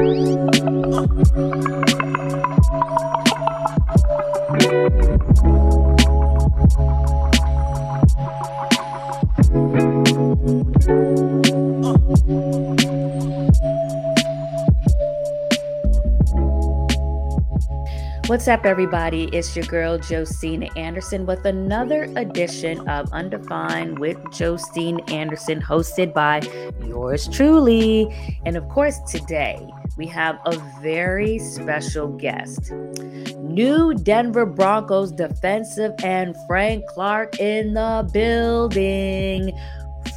What's up, everybody? It's your girl Josina Anderson with another edition of Undefined with Josina Anderson, hosted by yours truly. And of course, today we have a very special guest. New Denver Broncos defensive end Frank Clark in the building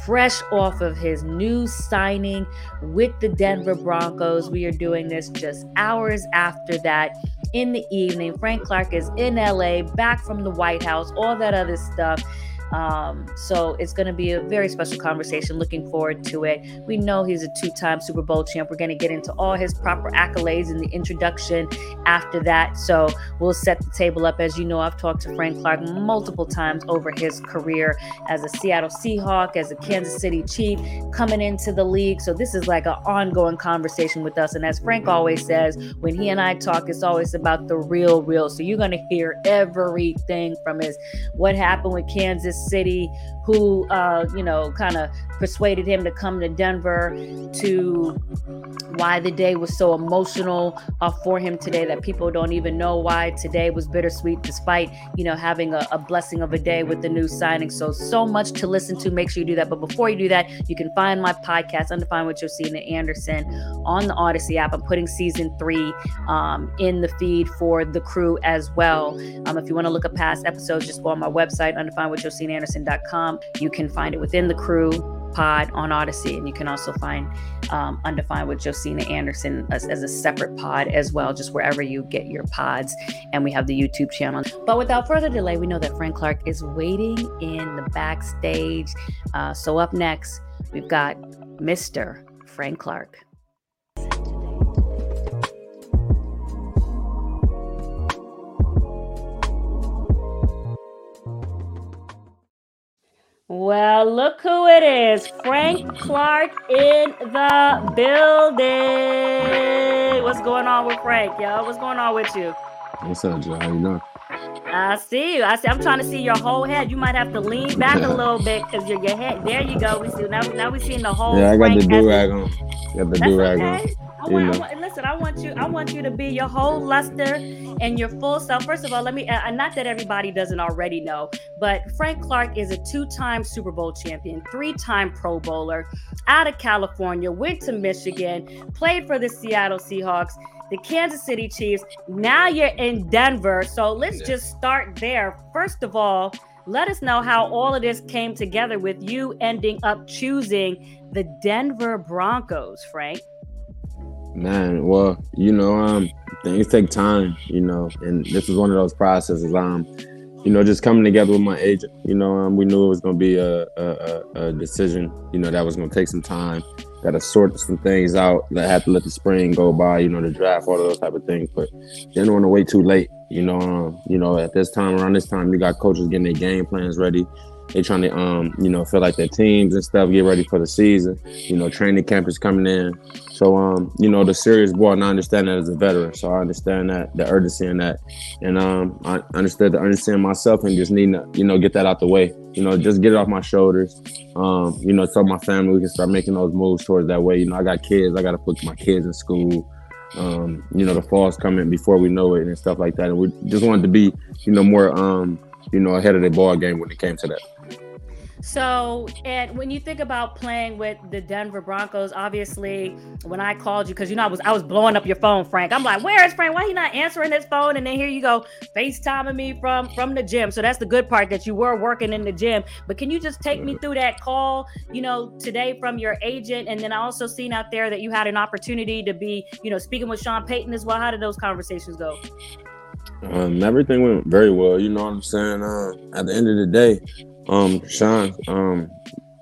fresh off of his new signing with the Denver Broncos. We are doing this just hours after that in the evening. Frank Clark is in LA, back from the White House, all that other stuff. Um, so it's going to be a very special conversation. Looking forward to it. We know he's a two time Super Bowl champ. We're going to get into all his proper accolades in the introduction after that. So we'll set the table up. As you know, I've talked to Frank Clark multiple times over his career as a Seattle Seahawk, as a Kansas City Chief, coming into the league. So this is like an ongoing conversation with us. And as Frank always says, when he and I talk, it's always about the real, real. So you're going to hear everything from his what happened with Kansas City, who, uh, you know, kind of persuaded him to come to Denver, to why the day was so emotional uh, for him today that people don't even know why today was bittersweet, despite, you know, having a, a blessing of a day with the new signing. So, so much to listen to. Make sure you do that. But before you do that, you can find my podcast, Undefined with Josina Anderson, on the Audacy app. I'm putting season three um, in the feed for the crew as well. Um, if you want to look at past episodes, just go on my website, You can find it within the crew pod on Audacy, and you can also find um, Undefined with Josina Anderson as, as, a separate pod as well, just wherever you get your pods. And we have the YouTube channel. But without further delay, we know that Frank Clark is waiting in the backstage. Uh, so up next, we've got Mr. Frank Clark. Well, look who it is. Frank Clark in the building. What's going on with Frank, yo? What's going on with you? What's up, Joe? How you doing? I see you. I see. I'm trying to see your whole head. You might have to lean back a little bit because your your head. There you go. We see now. Now we seeing the whole. Yeah, I got Frank the do rag on. Got the do rag okay. on. I want, I want- listen, I want you. I want you to be your whole luster and your full self. First of all, let me. Uh, not that everybody doesn't already know, but Frank Clark is a two-time Super Bowl champion, three-time Pro Bowler, out of California, went to Michigan, played for the Seattle Seahawks, the Kansas City Chiefs. Now you're in Denver, so let's Yeah. just start there. First of all. Let us know how all of this came together with you ending up choosing the Denver Broncos, Frank. Man, well, you know, um, things take time, you know, and this was one of those processes. Um, you know, just coming together with my agent. You know, um, we knew it was going to be a, a, a, decision. You know, that was going to take some time. Got to sort some things out. That had to let the spring go by. You know, the draft, all of those type of things. But didn't want to wait too late. You know, um, you know, at this time around this time, you got coaches getting their game plans ready. They trying to, um, you know, feel like their teams and stuff get ready for the season. You know, training camp is coming in. So, um, you know, the serious ball, and I understand that as a veteran. So I understand that the urgency in that, and um, I understood the urgency in myself and just needing to, you know, get that out the way. You know, just get it off my shoulders. Um, you know, so my family we can start making those moves towards that way. You know, I got kids. I got to put my kids in school. Um, you know, the fall's coming before we know it and stuff like that. And we just wanted to be, you know, more, um, you know, ahead of the ball game when it came to that. So, and when you think about playing with the Denver Broncos, obviously, when I called you, because you know I was I was blowing up your phone, Frank. I'm like, where is Frank? Why he not answering his phone? And then here you go, FaceTiming me from from the gym. So that's the good part that you were working in the gym. But can you just take me through that call, you know, today from your agent? And then I also seen out there that you had an opportunity to be, you know, speaking with Sean Payton as well. How did those conversations go? Um, everything went very well. You know what I'm saying? Uh, at the end of the day, um, Sean, um,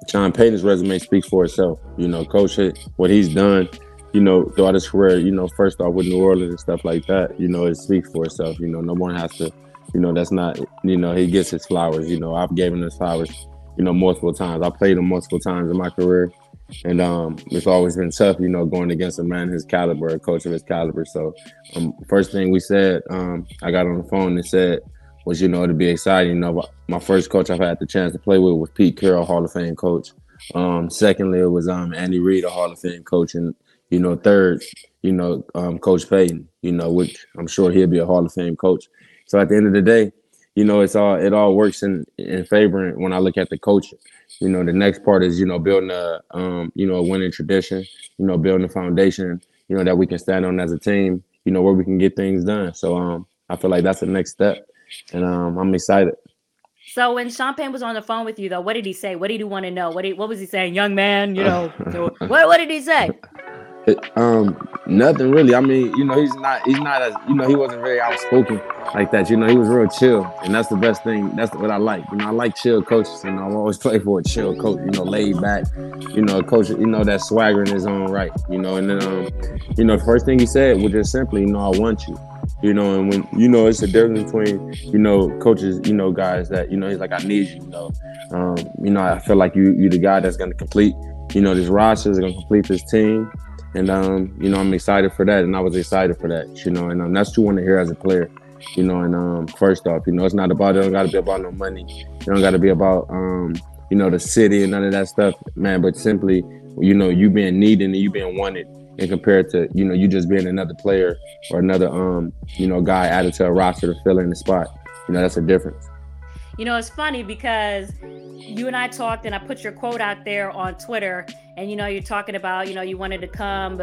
Sean Payton's resume speaks for itself. You know, Coach what he's done. You know, throughout his career. You know, first off with New Orleans and stuff like that. You know, it speaks for itself. You know, no one has to. You know, that's not. You know, he gets his flowers. You know, I've given his flowers. you know, multiple times. I played him multiple times in my career. And um, it's always been tough, you know, going against a man his caliber, a coach of his caliber. So, um, first thing we said, um, I got on the phone and said, was you know to be exciting. You know, my first coach I've had the chance to play with was Pete Carroll, Hall of Fame coach. Um, secondly, it was um, Andy Reid, a Hall of Fame coach, and you know, third, you know, um, Coach Payton. You know, which I'm sure he'll be a Hall of Fame coach. So at the end of the day, you know, it's all it all works in in favor when I look at the coaching. You know, the next part is you know building a um, you know a winning tradition. You know, building a foundation. You know that we can stand on as a team. You know where we can get things done. So um, I feel like that's the next step, and um, I'm excited. So when Sean Payton was on the phone with you, though, what did he say? What did he want to know? What did, what was he saying, young man? You know, what what did he say? Um, nothing really. I mean, you know, he's not he's not as you know he wasn't very outspoken like that. You know, he was real chill, and that's the best thing. That's what I like. You know, I like chill coaches, and I always play for a chill coach. You know, laid back. You know, a coach. You know that swagger in his own right. You know, and then um, you know, the first thing he said was just simply, you know, I want you. You know, and when you know, it's a difference between you know coaches, you know, guys that you know he's like, I need you. You know, um, you know, I feel like you you the guy that's gonna complete. You know, this roster is gonna complete this team and um, you know, I'm excited for that, and I was excited for that, you know, and um, that's what you want to hear as a player, you know. And um, first off, you know, it's not about it don't got to be about no money, it don't got to be about um, you know, the city and none of that stuff, man. But simply, you know, you being needed and you being wanted, and compared to you know, you just being another player or another um, you know, guy added to a roster to fill in the spot, you know, that's a difference. You know, it's funny because you and I talked, and I put your quote out there on Twitter, and you know, you're talking about, you know, you wanted to come,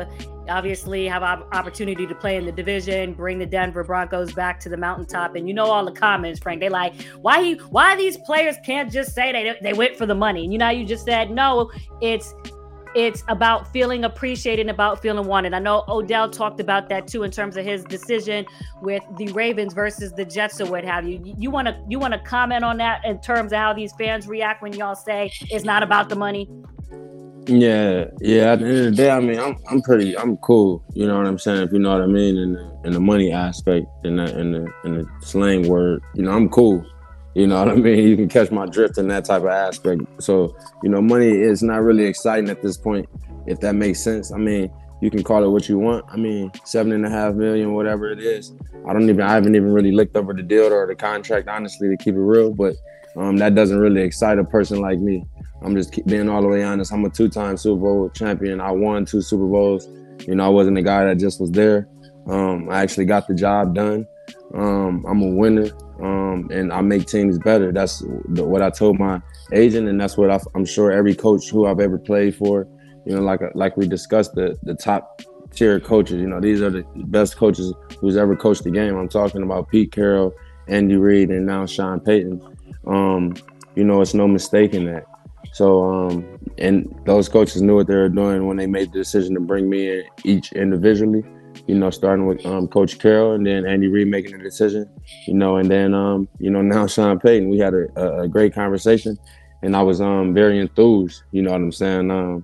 obviously have an opportunity to play in the division, bring the Denver Broncos back to the mountaintop, and you know all the comments, Frank. They like, why he, why these players can't just say they they went for the money, and you know, you just said no, it's it's about feeling appreciated and about feeling wanted. I know Odell talked about that too in terms of his decision with the Ravens versus the Jets or what have you. You want to you want to comment on that in terms of how these fans react when y'all say it's not about the money? Yeah, yeah. At the end of the day, I mean, I'm I'm pretty, I'm cool. You know what I'm saying? If you know what I mean, in the in the money aspect, in the in the in the slang word, you know, I'm cool. You know what I mean? You can catch my drift in that type of aspect. So, you know, money is not really exciting at this point, if that makes sense. I mean, you can call it what you want. I mean, seven and a half million, whatever it is. I don't even I haven't even really looked over the deal or the contract, honestly, to keep it real. But um, that doesn't really excite a person like me. I'm just being all the way honest. I'm a two-time Super Bowl champion. I won two Super Bowls. You know, I wasn't a guy that just was there. Um, I actually got the job done. Um, I'm a winner um, and I make teams better. That's what I told my agent, and that's what I, am sure every coach who I've ever played for, you know, like like we discussed, the the top tier coaches. You know, these are the best coaches who's ever coached the game. I'm talking about Pete Carroll, Andy Reid, and now Sean Payton. Um, you know, it's no mistake in that. So, um, and those coaches knew what they were doing when they made the decision to bring me in each individually you know, starting with um, Coach Carroll and then Andy Reid making the decision, you know, and then, um, you know, now Sean Payton. We had a, a, great conversation and I was um, very enthused, you know what I'm saying? Um,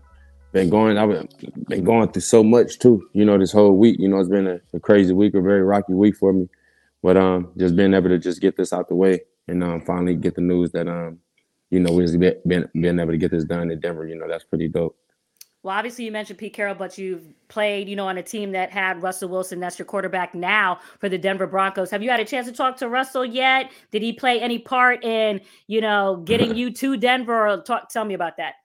been going, I've been going through so much too, you know, this whole week, you know, it's been a, a crazy week, a very rocky week for me, but um, just being able to just get this out the way and um, finally get the news that, um, you know, we've been, been, been able to get this done in Denver, you know, that's pretty dope. Well, obviously you mentioned Pete Carroll, but you've played, you know, on a team that had Russell Wilson. That's your quarterback now for the Denver Broncos. Have you had a chance to talk to Russell yet? Did he play any part in, you know, getting you to Denver? Talk, tell me about that.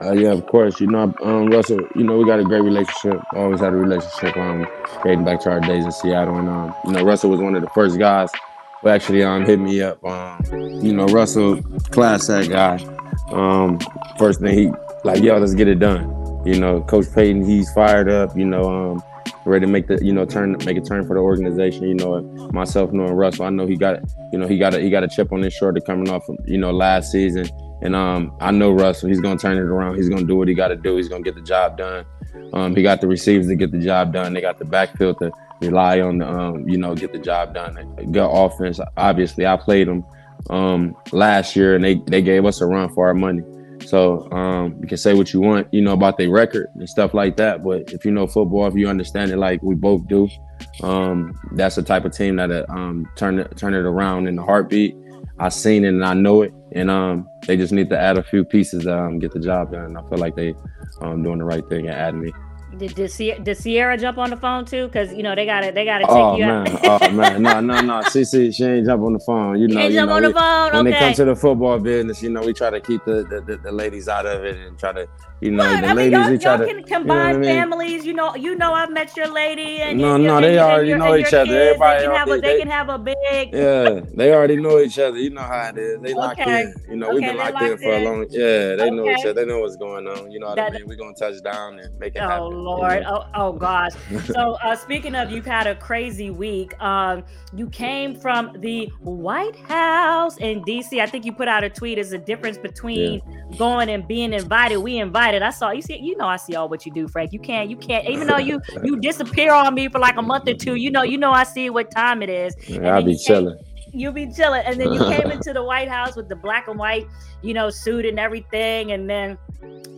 Uh, yeah, of course. You know, um, Russell. You know, we got a great relationship. Always had a relationship. Um, dating back to our days in Seattle, and um, you know, Russell was one of the first guys who actually um hit me up. Um, you know, Russell, class act guy. Um, first thing he like, yo, let's get it done. You know, Coach Payton, he's fired up. You know, um, ready to make the you know turn make a turn for the organization. You know, myself knowing Russell, I know he got you know he got a, he got a chip on his shoulder coming off you know last season, and um, I know Russell, he's gonna turn it around. He's gonna do what he got to do. He's gonna get the job done. Um, he got the receivers to get the job done. They got the backfield to rely on, the, um, you know, get the job done. Good offense. Obviously, I played them um, last year, and they they gave us a run for our money. So um, you can say what you want, you know, about their record and stuff like that. But if you know football, if you understand it like we both do, um, that's the type of team that uh, um, turn it turn it around in the heartbeat. I seen it and I know it, and um, they just need to add a few pieces to um, get the job done. I feel like they um doing the right thing and adding me. Did, did, Sierra, did Sierra jump on the phone too? Because you know they gotta they gotta take oh, you man. out. oh man, no no no. CC, she ain't jump on the phone. You know, you jump know, on the phone. When okay. it comes to the football business, you know, we try to keep the the, the, the ladies out of it and try to you know, what? the I ladies mean, y'all, we try y'all to can combine you know families. You know, you know, I've met your lady, and no, and, no, they and, already your, know each other. Everybody, they can have a, they, they, can have a big. Yeah, they already know each other. You know how it is. They locked okay. in. You know, okay, we've been locked, in for a long. Yeah, they know each other. They know what's going on. You know what I mean? We're gonna touch down and make it oh, happen. Oh Lord. Oh, oh gosh. so uh, speaking of, you've had a crazy week. Um, you came from the White House in D.C. I think you put out a tweet. Is the difference between yeah. going and being invited? We invited. I saw you see. You know, I see all what you do, Frank. You can't. You can't. Even though you you disappear on me for like a month or two. You know. You know. I see what time it is. I'll be chilling. You'll be chilling, and then you came into the White House with the black and white, you know, suit and everything, and then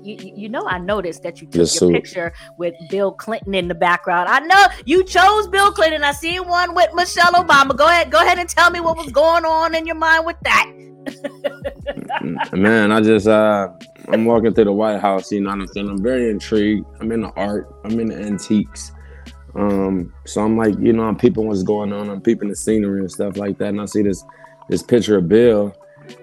you, you know I noticed that you took yes, your picture with Bill Clinton in the background. I know you chose Bill Clinton. I see one with Michelle Obama. Go ahead, go ahead and tell me what was going on in your mind with that. Man, I just uh I'm walking through the White House, you know what I'm saying? I'm very intrigued. I'm in the art, I'm in the antiques. Um, so I'm like, you know, I'm peeping what's going on, I'm peeping the scenery and stuff like that. And I see this this picture of Bill.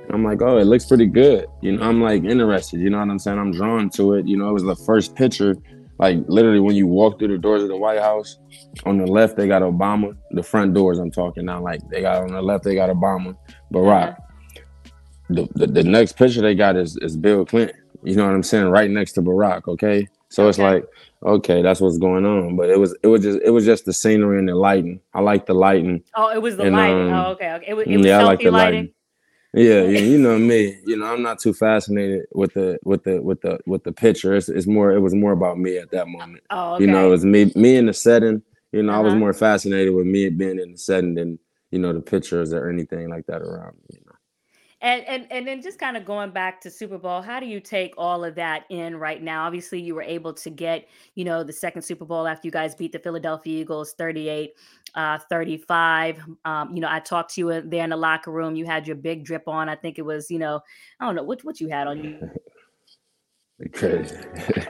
I'm like, oh, it looks pretty good. You know, I'm like interested, you know what I'm saying? I'm drawn to it. You know, it was the first picture. Like literally when you walk through the doors of the White House, on the left they got Obama. The front doors I'm talking now, like they got on the left they got Obama, Barack. Uh-huh the, the, the next picture they got is, is Bill Clinton. You know what I'm saying? Right next to Barack. Okay. So okay. it's like, okay, that's what's going on. But it was it was just it was just the scenery and the lighting. I like the lighting. Oh, it was the and, lighting. Um, oh, okay. okay. It was, it was yeah, I like the lighting. lighting. Yeah, yeah, you know me. You know, I'm not too fascinated with the with the with the with the picture. It's, it's more. It was more about me at that moment. Oh, okay. You know, it was me me in the setting. You know, uh-huh. I was uh-huh. more fascinated with me being in the setting than you know the pictures or anything like that around me. And and and then just kind of going back to Super Bowl, how do you take all of that in right now? Obviously, you were able to get, you know, the second Super Bowl after you guys beat the Philadelphia Eagles 38 uh 35. Um, you know, I talked to you there in the locker room. You had your big drip on. I think it was, you know, I don't know what what you had on you. Crazy.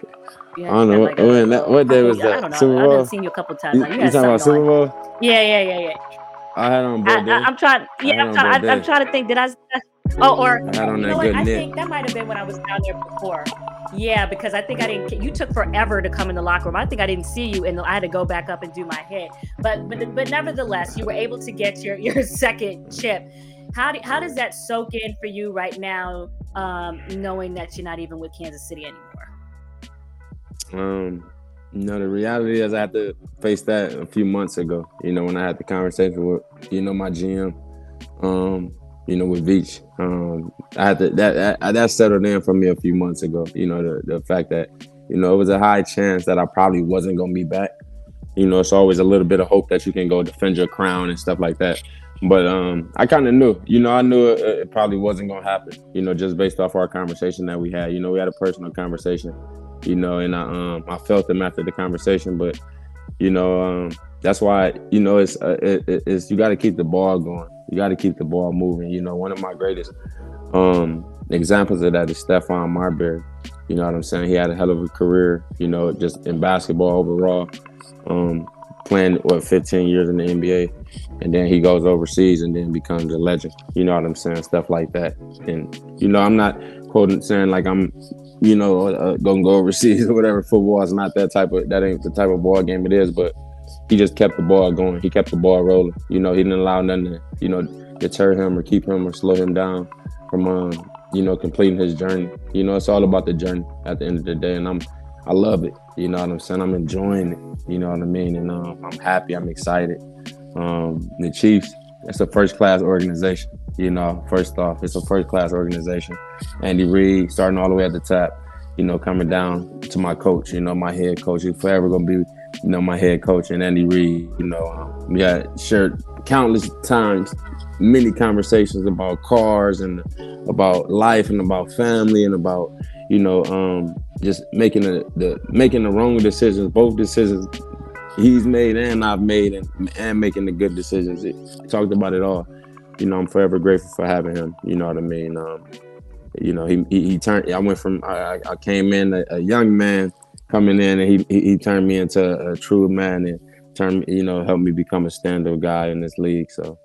Yeah, I don't know like when, that, what day was that? I don't know. Super Bowl? I've seen you a couple times. You, you, you talking about Super Bowl? Yeah, yeah, yeah, yeah. I had on both I, am trying. Yeah, I'm trying. I, am trying to think. Did I? Oh, or I don't you know what? I think that might have been when I was down there before. Yeah, because I think I didn't. You took forever to come in the locker room. I think I didn't see you, and I had to go back up and do my hit. But but but nevertheless, you were able to get your your second chip. How do, how does that soak in for you right now, um, knowing that you're not even with Kansas City anymore? Um, you know, the reality is I had to face that a few months ago. You know, when I had the conversation with you know my GM. Um, you know, with Veach. Um, I had to that, that that settled in for me a few months ago. You know, the the fact that you know it was a high chance that I probably wasn't gonna be back. You know, it's always a little bit of hope that you can go defend your crown and stuff like that. But um, I kind of knew, you know, I knew it, it, probably wasn't gonna happen. You know, just based off our conversation that we had. You know, we had a personal conversation. You know, and I um I felt them after the conversation, but you know um that's why you know it's uh, it, it's you got to keep the ball going you got to keep the ball moving. You know, one of my greatest um, examples of that is Stephon Marbury. You know what I'm saying? He had a hell of a career, you know, just in basketball overall. Um, playing what 15 years in the NBA, and then he goes overseas and then becomes a legend. You know what I'm saying? Stuff like that. And you know, I'm not quoting saying like I'm, you know, uh, gonna go overseas or whatever. Football is not that type of that ain't the type of ball game it is, but he just kept the ball going. He kept the ball rolling. You know, he didn't allow nothing to, you know, deter him or keep him or slow him down from, um, you know, completing his journey. You know, it's all about the journey at the end of the day, and I'm, I love it. You know what I'm saying? I'm enjoying it. You know what I mean? And um, I'm happy. I'm excited. Um, the Chiefs, it's a first class organization. You know, first off, it's a first class organization. Andy Reid starting all the way at the top. You know, coming down to my coach. You know, my head coach. He's forever gonna be you know, my head coach and Andy Reid, you know, um, we had shared countless times, many conversations about cars and about life and about family and about, you know, um, just making the, the making the wrong decisions, both decisions he's made and I've made and, and making the good decisions. It, talked about it all. you know, I'm forever grateful for having him. You know what I mean? Um, you know, he, he, he turned. I went from I, I came in a, a, young man coming in, and he, he, he turned me into a, true man and turned you know helped me become a stand-up guy in this league. So,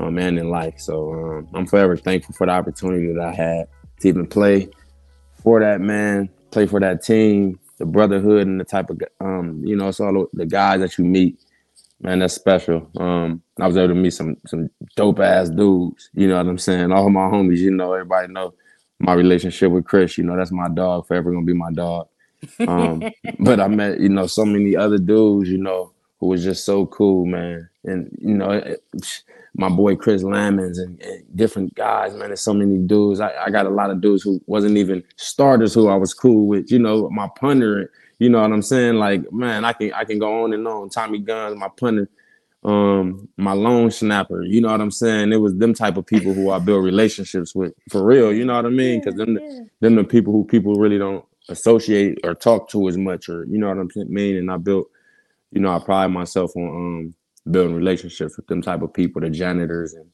um, and in life. So um, I'm forever thankful for the opportunity that I had to even play for that man, play for that team, the brotherhood, and the type of um, you know, it's all the guys that you meet man, that's special. Um, I was able to meet some some dope ass dudes. You know what I'm saying? All my homies, you know, everybody know my relationship with Chris. You know, that's my dog. Forever gonna be my dog. Um, but I met, you know, so many other dudes. You know, who was just so cool, man. And you know, it, my boy Chris Lammons and, and, different guys, man. There's so many dudes. I, I, got a lot of dudes who wasn't even starters who I was cool with. You know, my punter you know what I'm saying? Like, man, I can I can go on and on. Tommy Guns, my punter, um, my long snapper. You know what I'm saying? It was them type of people who I build relationships with for real. You know what I mean? Because them, yeah. them the people who people really don't associate or talk to as much, or you know what I'm mean. And I built, you know, I pride myself on um building relationships with them type of people, the janitors and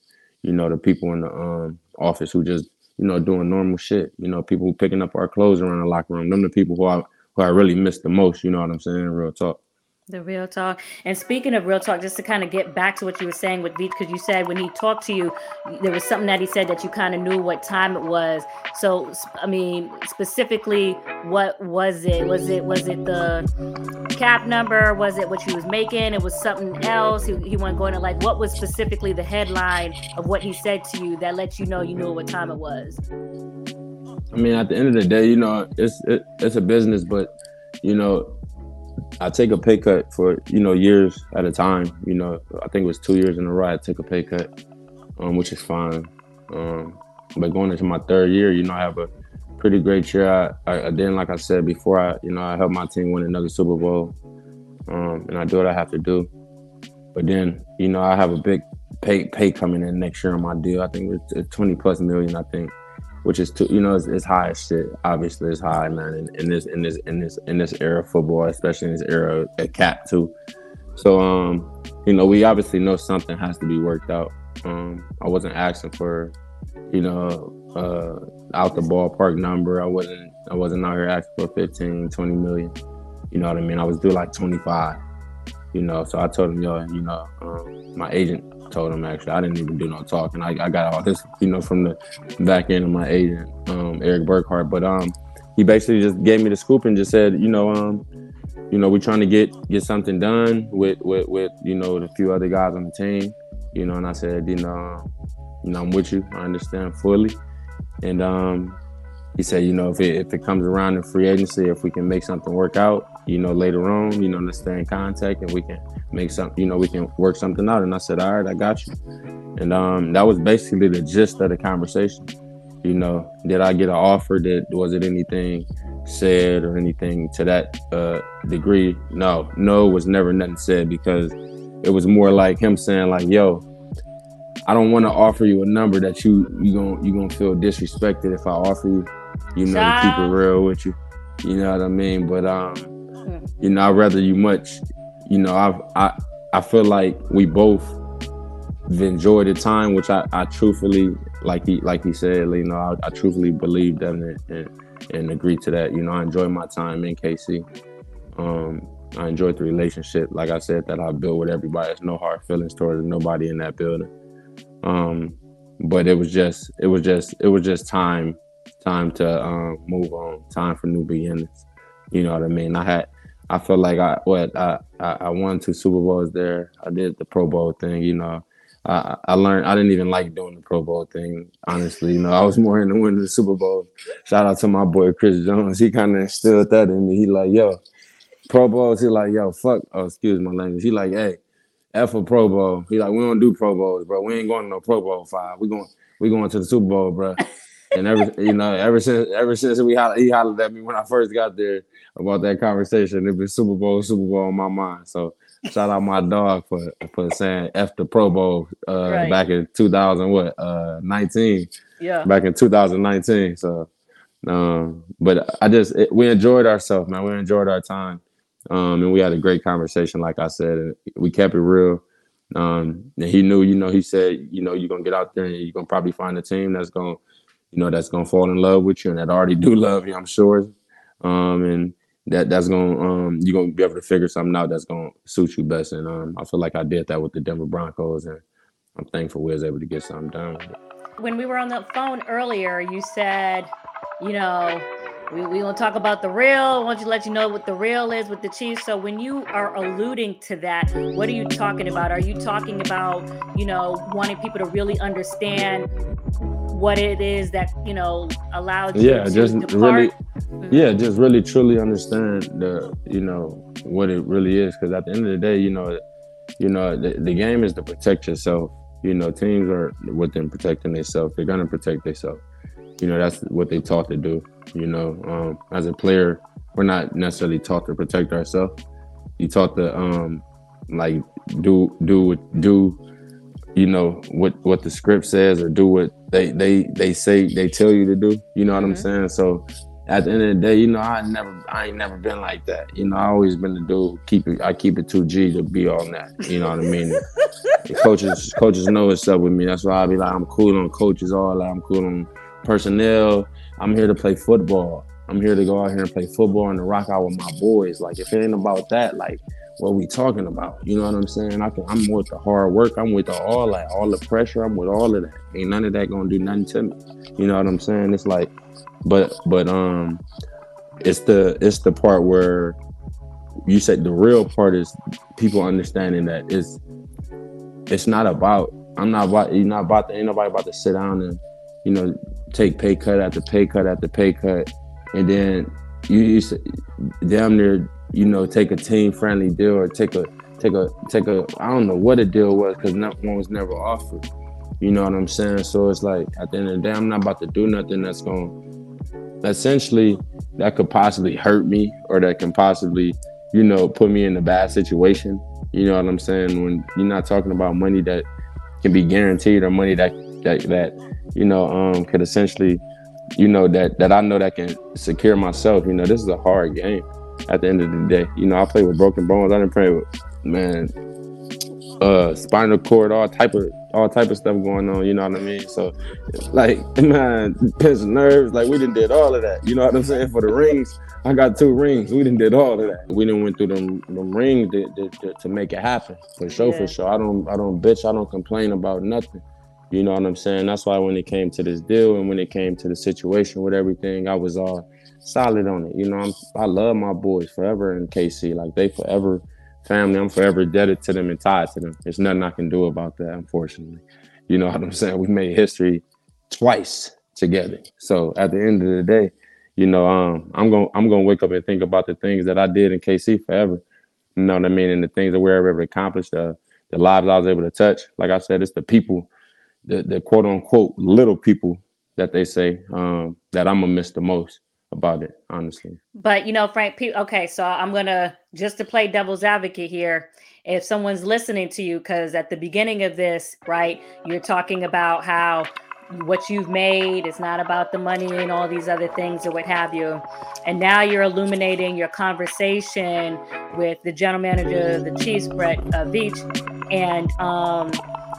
you know the people in the um office who just you know doing normal shit. You know, people picking up our clothes around the locker room. Them the people who I who I really miss the most. You know what I'm saying? Real talk. The real talk. And speaking of real talk, just to kind of get back to what you were saying with Veach, because you said when he talked to you, there was something that he said that you kind of knew what time it was. So, I mean, specifically, what was it? Was it was it the cap number? Was it what he was making? It was something else. He, he wasn't going to like. What was specifically the headline of what he said to you that let you know you knew what time it was? I mean, at the end of the day, you know, it's it, it's a business, but you know, I take a pay cut for you know years at a time. You know, I think it was two years in a row I took a pay cut, um, which is fine. Um, but going into my third year, you know, I have a pretty great year. I, I, I then, like I said before, I you know I helped my team win another Super Bowl, um, and I do what I have to do. But then, you know, I have a big pay pay coming in next year on my deal. I think it's 20 plus million. I think which is too, you know, it's, it's, high as shit. Obviously, it's high, man. In, in, this, in this, in this, in this era of football, especially in this era at cap too. So, um, you know, we obviously know something has to be worked out. Um, I wasn't asking for, you know, uh, out the ballpark number. I wasn't, I wasn't out here asking for 15, 20 million. You know what I mean? I was due like 25. You know, so I told him, yo, you know, um, my agent told him actually. I didn't even do no talking. I, I got all this, you know, from the back end of my agent, um, Erik Burkhardt. But um, he basically just gave me the scoop and just said, you know, um, you know, we're trying to get get something done with with with you know the few other guys on the team. You know, and I said, you know, you know, I'm with you. I understand fully. And um, he said, you know, if it, if it comes around in free agency, if we can make something work out, you know, later on, you know, let's stay in contact and we can make something, you know, we can work something out. And I said, all right, I got you. And um, that was basically the gist of the conversation. You know, did I get an offer? Did was it anything said or anything to that uh, degree? No, no was never nothing said because it was more like him saying like, yo, I don't want to offer you a number that you you gonna you gonna feel disrespected if I offer you, you know, to keep it real with you. You know what I mean? But um. You know, I'd rather you much you know, I've, I I feel like we both enjoyed the time, which I, I truthfully, like he like he said, you know, I, I truthfully believe that and, and, and agree to that. You know, I enjoyed my time in KC. Um, I enjoyed the relationship, like I said, that I built with everybody. There's no hard feelings towards nobody in that building. Um, but it was just, it was just, it was just time, time to um, move on, time for new beginnings. You know what I mean? I had, I feel like I what I, I won two Super Bowls there. I did the Pro Bowl thing, you know. I, I learned I didn't even like doing the Pro Bowl thing, honestly. You know, I was more into winning the Super Bowl. Shout out to my boy Chris Jones. He kind of instilled that in me. He like, yo, Pro Bowls. He like, yo, fuck. Oh, excuse my language. He like, hey, F a Pro Bowl. He like, we don't do Pro Bowls, bro. We ain't going to no Pro Bowl five. We going we going to the Super Bowl, bro. And ever you know, ever since ever since we he hollered at me when I first got there about that conversation. It was Super Bowl, Super Bowl in my mind. So shout out my dog for for saying F the Pro Bowl uh, right. back in 2000 what uh 19. Yeah. Back in 2019. So um, but I just it, we enjoyed ourselves, man. We enjoyed our time. Um, and we had a great conversation, like I said. We kept it real. Um, and he knew, you know, he said, you know, you're gonna get out there and you're gonna probably find a team that's gonna, you know, that's gonna fall in love with you and that already do love you, I'm sure. Um, and that that's gonna um you're gonna be able to figure something out that's gonna suit you best. And um, I feel like I did that with the Denver Broncos, and I'm thankful we was able to get something done. When we were on the phone earlier, you said, you know, we, we to talk about the real. I want you to let you know what the real is with the Chiefs. So when you are alluding to that, what are you talking about? Are you talking about, you know, wanting people to really understand what it is that, you know, allowed you yeah, to just depart? really, yeah, just really truly understand the, you know, what it really is. Because at the end of the day, you know, you know, the, the game is to protect yourself. You know, teams are within protecting themselves. They're gonna protect themselves. You know, that's what they taught to do. You know, um, as a player, we're not necessarily taught to protect ourselves. You taught to um, like do do do you know what what the script says or do what they they they say they tell you to do. You know what I'm Mhm. saying? So at the end of the day, you know, I never I ain't never been like that. You know, I always been the dude keep it I keep it two G to be on that. You know what I mean? The coaches coaches know what's up with me. That's why I be like I'm cool on coaches all that. I'm cool on personnel. I'm here to play football. I'm here to go out here and play football and to rock out with my boys. Like if it ain't about that, like what we talking about? You know what I'm saying? I can, I'm with the hard work. I'm with the, all that, all the pressure. I'm with all of that. Ain't none of that gonna do nothing to me. You know what I'm saying? It's like, but but um, it's the it's the part where you said the real part is people understanding that it's it's not about I'm not about you're not about to ain't nobody about to sit down and you know take pay cut after pay cut after pay cut and then you, you damn near you know take a team friendly deal or take a take a take a I don't know what the deal was because not one was never offered. You know what I'm saying? So it's like at the end of the day, I'm not about to do nothing that's going essentially that could possibly hurt me or that can possibly you know put me in a bad situation. You know what I'm saying? When you're not talking about money that can be guaranteed or money that that that you know um could essentially you know that that I know that can secure myself. You know, this is a hard game. At the end of the day, you know, I play with broken bones. I didn't play with man, uh, spinal cord, all type of all type of stuff going on. You know what I mean? So, like, man, pinch nerves. Like we didn't did all of that. You know what I'm saying? For the rings, I got two rings. We didn't did all of that. We didn't went through them, them rings to, to, to, to make it happen. For sure, Yeah. for sure. I don't I don't bitch. I don't complain about nothing. You know what I'm saying? That's why when it came to this deal and when it came to the situation with everything, I was all solid on it. You know, I'm, I love my boys forever in KC. Like they forever family. I'm forever indebted to them and tied to them. There's nothing I can do about that, unfortunately. You know what I'm saying? We made history twice together. So at the end of the day, you know, um, I'm gonna I'm gonna wake up and think about the things that I did in KC forever. You know what I mean? And the things that we're ever accomplished, the the lives I was able to touch. Like I said, it's the people, the the quote unquote little people that they say um, that I'm gonna miss the most about it, honestly. But you know, Frank, okay, so I'm gonna just to play devil's advocate here. If someone's listening to you, because at the beginning of this, right, you're talking about how what you've made is not about the money and all these other things or what have you. And now you're illuminating your conversation with the general manager of the Chiefs, Brett uh, Veach, and um,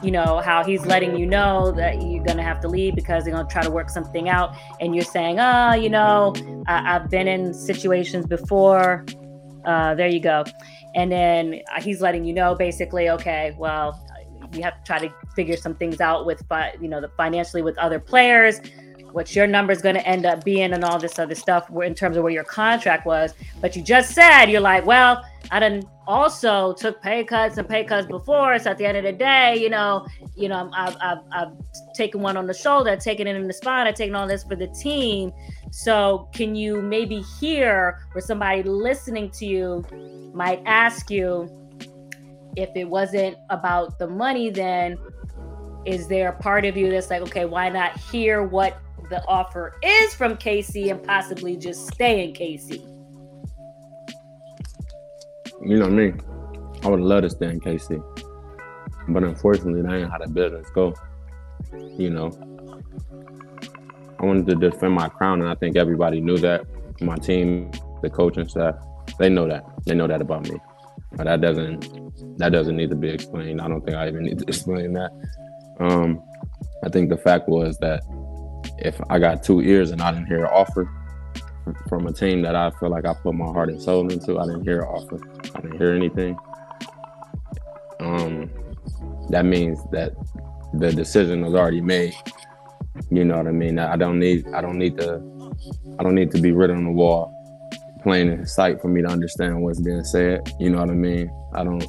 you know how he's letting you know that you're gonna have to leave because they're gonna try to work something out. And you're saying, oh, you know, I- I've been in situations before. Uh, there you go. And then uh, he's letting you know basically, okay, well, you have to try to figure some things out with, you know, the financially with other players, what your number is going to end up being, and all this other stuff in terms of where your contract was. But you just said you're like, well, I done also took pay cuts and pay cuts before. So at the end of the day, you know, you know, I've, I've, I've taken one on the shoulder, taken it in the spine, I've taken all this for the team. So can you maybe hear where somebody listening to you might ask you if it wasn't about the money, then is there a part of you that's like, okay, why not hear what the offer is from KC and possibly just stay in KC? You know me. I would love to stay in KC. But unfortunately, that ain't how the business go. You know. I wanted to defend my crown, and I think everybody knew that. My team, the coaching staff, they know that. They know that about me. but that doesn't that doesn't need to be explained. I don't think I even need to explain that. Um, I think the fact was that if I got two ears and I didn't hear an offer from a team that I feel like I put my heart and soul into, I didn't hear an offer. I didn't hear anything. Um, that means that the decision was already made. You know what I mean? I don't need I don't need to I don't need to be written on the wall plain in sight for me to understand what's being said. You know what I mean? I don't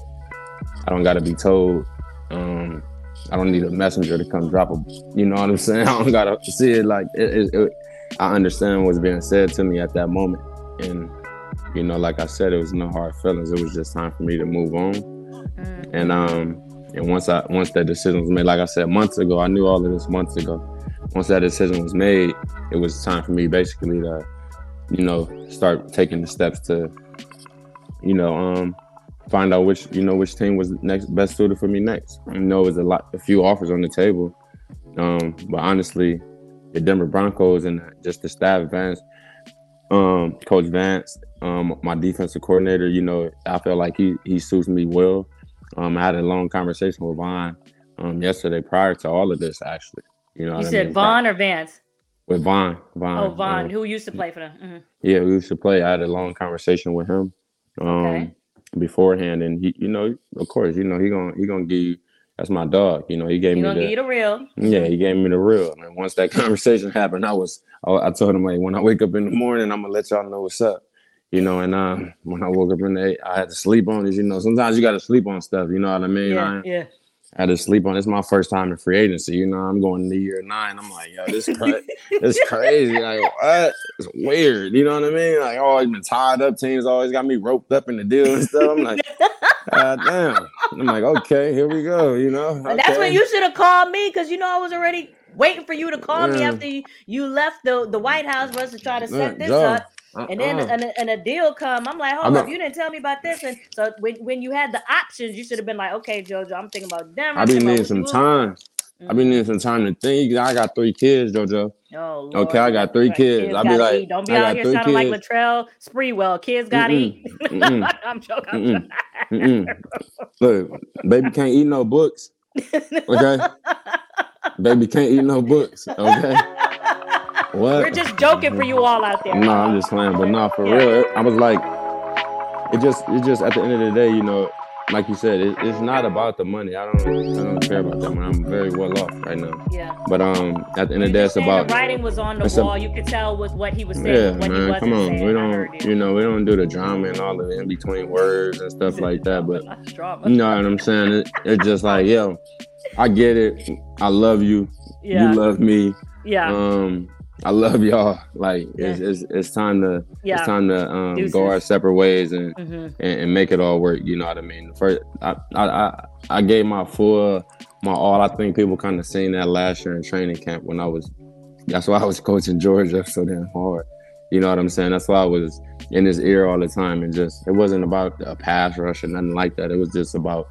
I don't gotta be told. Um, I don't need a messenger to come drop a. You know what I'm saying? I don't gotta see it like it, it, it, I understand what's being said to me at that moment, and you know, like I said, it was no hard feelings. It was just time for me to move on. Mm. And um, and once I once that decision was made, like I said months ago, I knew all of this months ago. Once that decision was made, it was time for me basically to, you know, start taking the steps to, you know, um, find out which you know which team was next best suited for me next. I know it was a lot, a few offers on the table, um, but honestly, the Denver Broncos and just the staff, Vance, um, Coach Vance, um, my defensive coordinator. You know, I feel like he he suits me well. Um, I had a long conversation with Von um, yesterday prior to all of this. Actually, you know, you said I mean? Von or Vance. With Von, Von. Oh, Von, um, who used to play for them. Mm-hmm. Yeah, we used to play. I had a long conversation with him. Um, okay beforehand, and he, you know, of course, you know, he gonna he gonna give you. That's my dog. You know, he gave he me the, the real. Yeah, he gave me the real. And once that conversation happened, I was I, I told him like when I wake up in the morning, I'm gonna let y'all know what's up. You know, and um, when I woke up in the, I had to sleep on it. You know, sometimes you got to sleep on stuff. You know what I mean? Yeah, I, yeah. I had to sleep on. It's my first time in free agency. You know, I'm going to year nine. I'm like, yo, this cra- this crazy. Like, what? It's weird. You know what I mean? Like, oh, he's been tied up. Teams always got me roped up in the deal and stuff. I'm like, God damn. I'm like, okay, here we go. You know, okay. that's when you should have called me because you know I was already waiting for you to call me after you, you left the the White House for us to try to set this Joe. up. Uh-uh. And then and a, and a, deal come. I'm like, hold up, you didn't tell me about this. And so when, when you had the options, you should have been like, okay, Jojo, I'm thinking about Denver. I've been needing some time. Mm-hmm. I've been needing some time to think. I got three kids, Jojo. Oh, okay, I got three kids. kids I'll be like, eat. don't be out here sounding kids. like Latrell Sprewell. Kids gotta Mm-mm. eat. I'm joking. I'm Look, baby can't eat no books. Okay, baby can't eat no books. Okay. What? We're just joking for you all out there. No, I'm just playing, but not for yeah. real. I was like, it just, it just at the end of the day, you know, like you said, it, it's not about the money. I don't, I don't care about that money. I'm very well off right now. Yeah. But um, at the end of the day, it's about the writing was on the wall. A, you could tell with what he was saying. Yeah, man. Come on, saying. we don't, you know, we don't do the drama and all of the in between words and stuff like that. But you know what I'm saying? It, it's just like, yo, I get it. I love you. Yeah. You love me. Yeah. Um, I love y'all. Like yeah. it's, it's, it's time to yeah. it's time to um, go our separate ways and, mm-hmm. and, and make it all work. You know what I mean? First, I I I, gave my full my all. I think people kind of seen that last year in training camp when I was. That's why I was coaching Georgia so damn hard. You know what I'm saying? That's why I was in his ear all the time, and just it wasn't about a pass rush or nothing like that. It was just about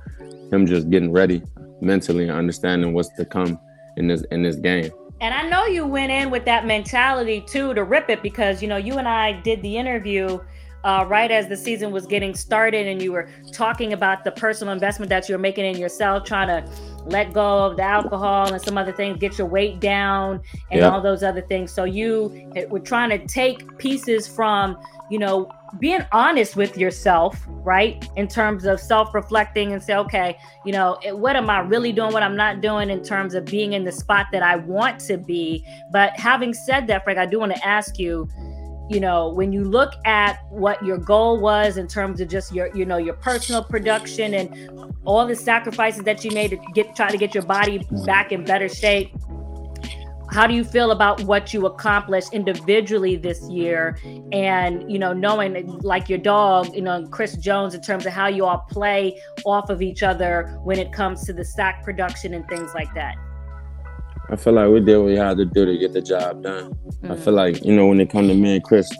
him just getting ready mentally and understanding what's to come in this in this game. And I know you went in with that mentality too to rip it because you know you and I did the interview uh, right as the season was getting started, and you were talking about the personal investment that you're making in yourself, trying to let go of the alcohol and some other things, get your weight down, and yep. all those other things. So you were trying to take pieces from you know being honest with yourself, right? In terms of self reflecting and say, okay, you know, what am I really doing? What I'm not doing in terms of being in the spot that I want to be. But having said that, Frank, I do want to ask you, you know, when you look at what your goal was in terms of just your, you know, your personal production and all the sacrifices that you made to get try to get your body back in better shape how do you feel about what you accomplished individually this year? And you know knowing like your dog you know chris jones in terms of how you all play off of each other when it comes to the sack production and things like that. I feel like we did what we had to do to get the job done. Mm-hmm. i feel like you know when it comes to me and chris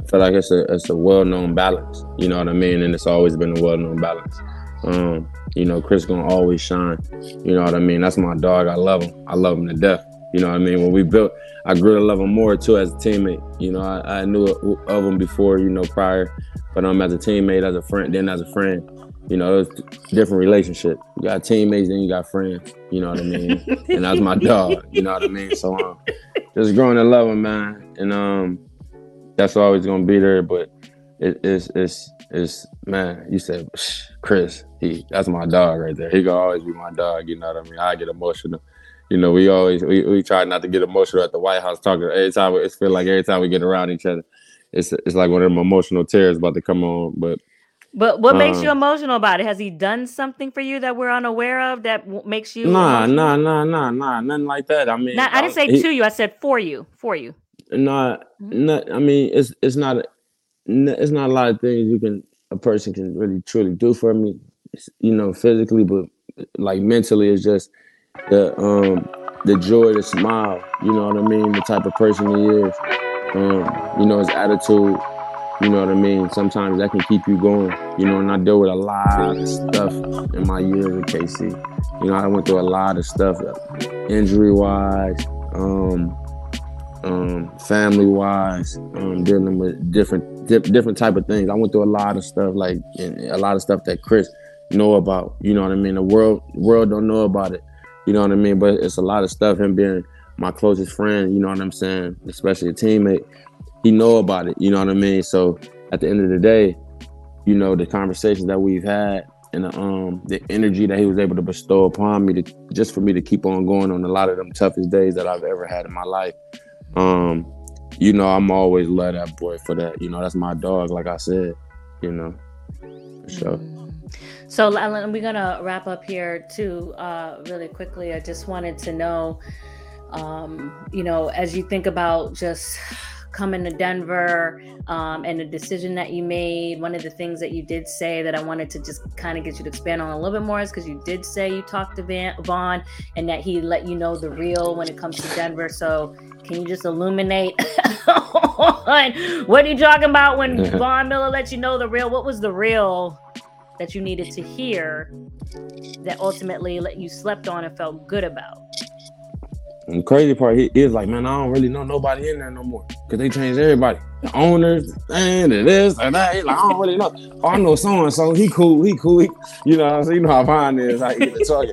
i feel like it's a it's a well-known balance you know what i mean? And it's always been a well-known balance. Um, you know chris gonna always shine you know what i mean? That's my dog i love him. I love him to death you know what I mean? When we built, I grew to love him more too as a teammate. You know, I, I knew of him before, you know, prior, but um, as a teammate, as a friend, then as a friend, you know, it's different relationship. You got teammates, then you got friends. You know what I mean? and that's my dog. You know what I mean? So um, just growing to love him, man, and um, that's always gonna be there. But it, it's it's it's man. You said Chris. He that's my dog right there. He gonna always be my dog. You know what I mean? I get emotional. You know, we always we, we try not to get emotional at the White House talking. Every time it feel like every time we get around each other, it's it's like one of them emotional tears about to come on. But but what makes you um, emotional about it? Has he done something for you that we're unaware of that w- makes you? Nah, emotional? nah, nah, nah, nah, nothing like that. I mean, I didn't say he, to you. I said for you, for you. Nah, mm-hmm. not. I mean, it's it's not. It's not a lot of things you can a person can really truly do for me. You know, physically, but like mentally, it's just the um the joy, the smile. You know what I mean? The type of person he is. Um, you know his attitude you know what I mean? Sometimes that can keep you going. You know, and I deal with a lot of stuff in my years at KC. You know, I went through a lot of stuff, injury wise, um, um, family wise, um, dealing with different di- different type of things. I went through a lot of stuff, like a lot of stuff that Chris know about. You know what I mean? The world world don't know about it. You know what I mean? But it's a lot of stuff. Him being my closest friend, you know what I'm saying, especially a teammate he know about it. You know what I mean? So at the end of the day, you know, the conversations that we've had and the, um the energy that he was able to bestow upon me to just for me to keep on going on a lot of them toughest days that I've ever had in my life. Um, you know, I'm always love that boy for that. You know, that's my dog, like I said, you know. For sure. So we're gonna wrap up here too, uh, really quickly. I just wanted to know, um, you know, as you think about just coming to Denver um, and the decision that you made. One of the things that you did say that I wanted to just kind of get you to expand on a little bit more is because you did say you talked to Van, Von and that he let you know the real when it comes to Denver. So can you just illuminate on what are you talking about when Von Miller let you know the real? What was the real that you needed to hear that ultimately let you slept on and felt good about? And the crazy part is like, man, I don't really know nobody in there no more. Cause they changed everybody. The owners and this and that. Like, I don't really know. Oh, I know so and so. He cool. He cool. He, you know I'm saying? You know how fine is. He get talking.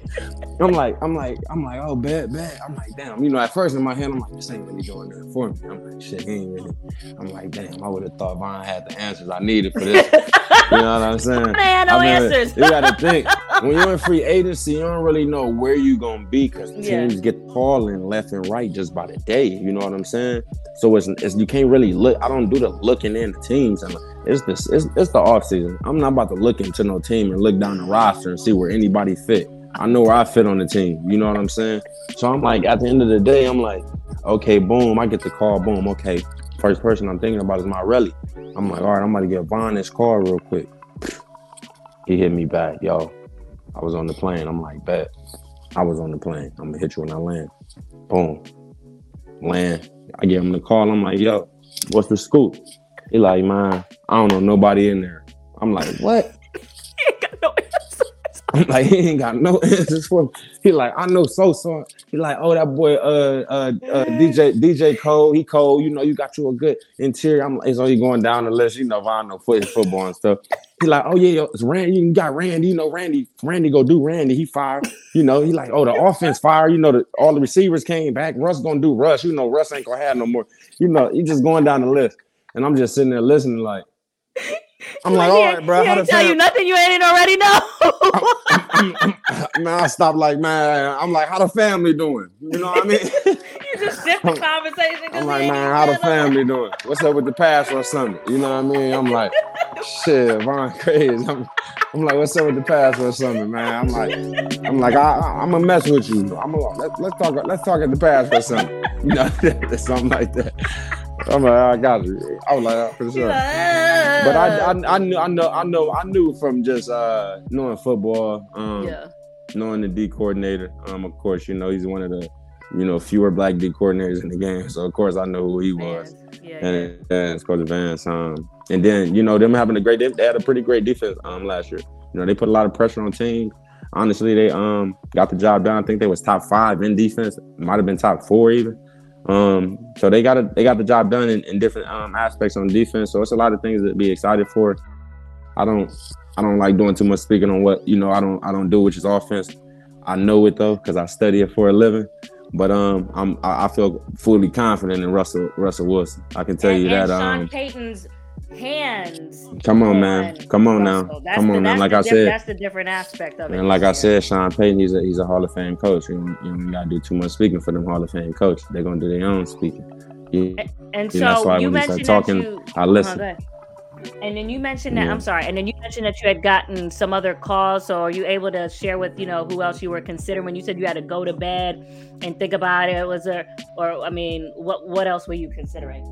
I'm like, I'm like, I'm like, oh, bad, bad. I'm like, damn. You know, at first in my head, I'm like, this ain't really doing that for me. I'm like, shit, he ain't really. I'm like, damn. I would have thought Von had the answers I needed for this. you know what I'm saying? I had no I mean, answers. you got to think when you're in free agency, you don't really know where you're gonna be because teams yeah. get calling left and right just by the day. You know what I'm saying? So it's, it's you can't really look. I don't do the looking in the teams, and it's this it's, it's the off season. I'm not about to look into no team and look down the roster and see where anybody fit. I know where I fit on the team. You know what I'm saying? So I'm like, at the end of the day, I'm like, okay, boom, I get the call, boom, okay. First person I'm thinking about is Morelli. I'm like, all right, I'm about to get Von this call real quick. He hit me back, yo. I was on the plane. I'm like, bet. I was on the plane. I'm gonna hit you when I land. Boom. Land. I give him the call. I'm like, yo, what's the scoop? He like, man, I don't know nobody in there. I'm like, what? I'm like, he ain't got no answers for me. He like, I know so so. He like, oh, that boy, uh, uh, uh, DJ, DJ Cole, he Cole. You know, you got you a good interior. I'm like, so he going down the list. You know, I know foot football and stuff. He like, oh yeah, it's Randy. You got Randy. You know, Randy. Randy go do Randy. He fired. You know, he like, oh, the offense fire. You know, the, all the receivers came back. Russ gonna do Russ. You know, Russ ain't gonna have no more. You know, he just going down the list, and I'm just sitting there listening, like. I'm like, all right, bro. He ain't tell you nothing you ain't already know. man, I stop like, man. I'm like, how the family doing? You know what I mean? you shift the conversation. I'm like, man, how the family doing? What's up with the past or something? You know what I mean? I'm like, shit, Von crazy. I'm, I'm like, what's up with the past or something, man? I'm like, I'm like, I, am gonna mess with you. I'm gonna, let, let's talk, let's talk at the past or something. You know, something like that. I'm like, I got it. I was like, oh, for sure. But I, I, I knew, I know, I know, I knew from just uh, knowing football, um, yeah. knowing the D coordinator. Um, of course, you know he's one of the, you know, fewer black D coordinators in the game. So of course I know who he was. Yeah, and, yeah. and Coach Vance. Um, and then you know them having a great, they had a pretty great defense um last year. You know they put a lot of pressure on teams. Honestly, they um got the job done. I think they was top five in defense. Might have been top four even. Um, so they got a, they got the job done in, in different um, aspects on defense. So it's a lot of things to be excited for. I don't I don't like doing too much speaking on what you know. I don't I don't do which is offense. I know it though because I study it for a living. But um, I'm I feel fully confident in Russell Russell Wilson. I can tell and, you and that. Sean Um, Payton's hands. come on, man. Come on now. That's Come the- on now. Like I said, that's the different aspect of it. and like I said, Sean Payton, he's a he's a Hall of Fame coach. You don't, you don't gotta do too much speaking for them Hall of Fame coach. They're gonna do their own speaking. You, And Yeah, that's so why you mentioned talking, you. I uh-huh, listen. And then you mentioned that Yeah. I'm sorry. And then you mentioned that you had gotten some other calls. So are you able to share with you know who else you were considering when you said you had to go to bed and think about it? Was there or I mean, what what else were you considering?